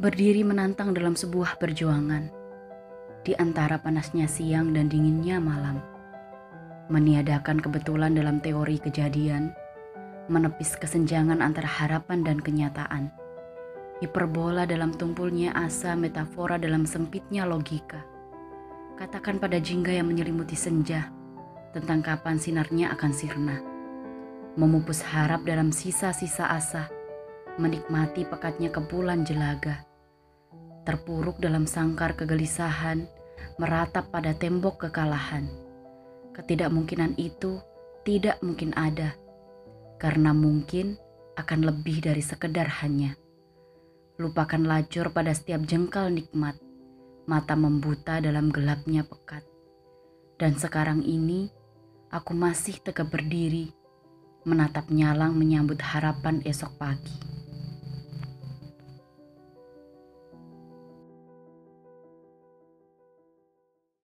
Berdiri menantang dalam sebuah perjuangan, di antara panasnya siang dan dinginnya malam, meniadakan kebetulan dalam teori kejadian, menepis kesenjangan antara harapan dan kenyataan, hiperbola dalam tumpulnya asa metafora dalam sempitnya logika. Katakan pada jingga yang menyelimuti senja tentang kapan sinarnya akan sirna, memupus harap dalam sisa-sisa asa menikmati pekatnya kepulan jelaga. Terpuruk dalam sangkar kegelisahan, meratap pada tembok kekalahan. Ketidakmungkinan itu tidak mungkin ada, karena mungkin akan lebih dari sekedar hanya. Lupakan lacur pada setiap jengkal nikmat, mata membuta dalam gelapnya pekat. Dan sekarang ini, aku masih tegak berdiri, menatap nyalang menyambut harapan esok pagi.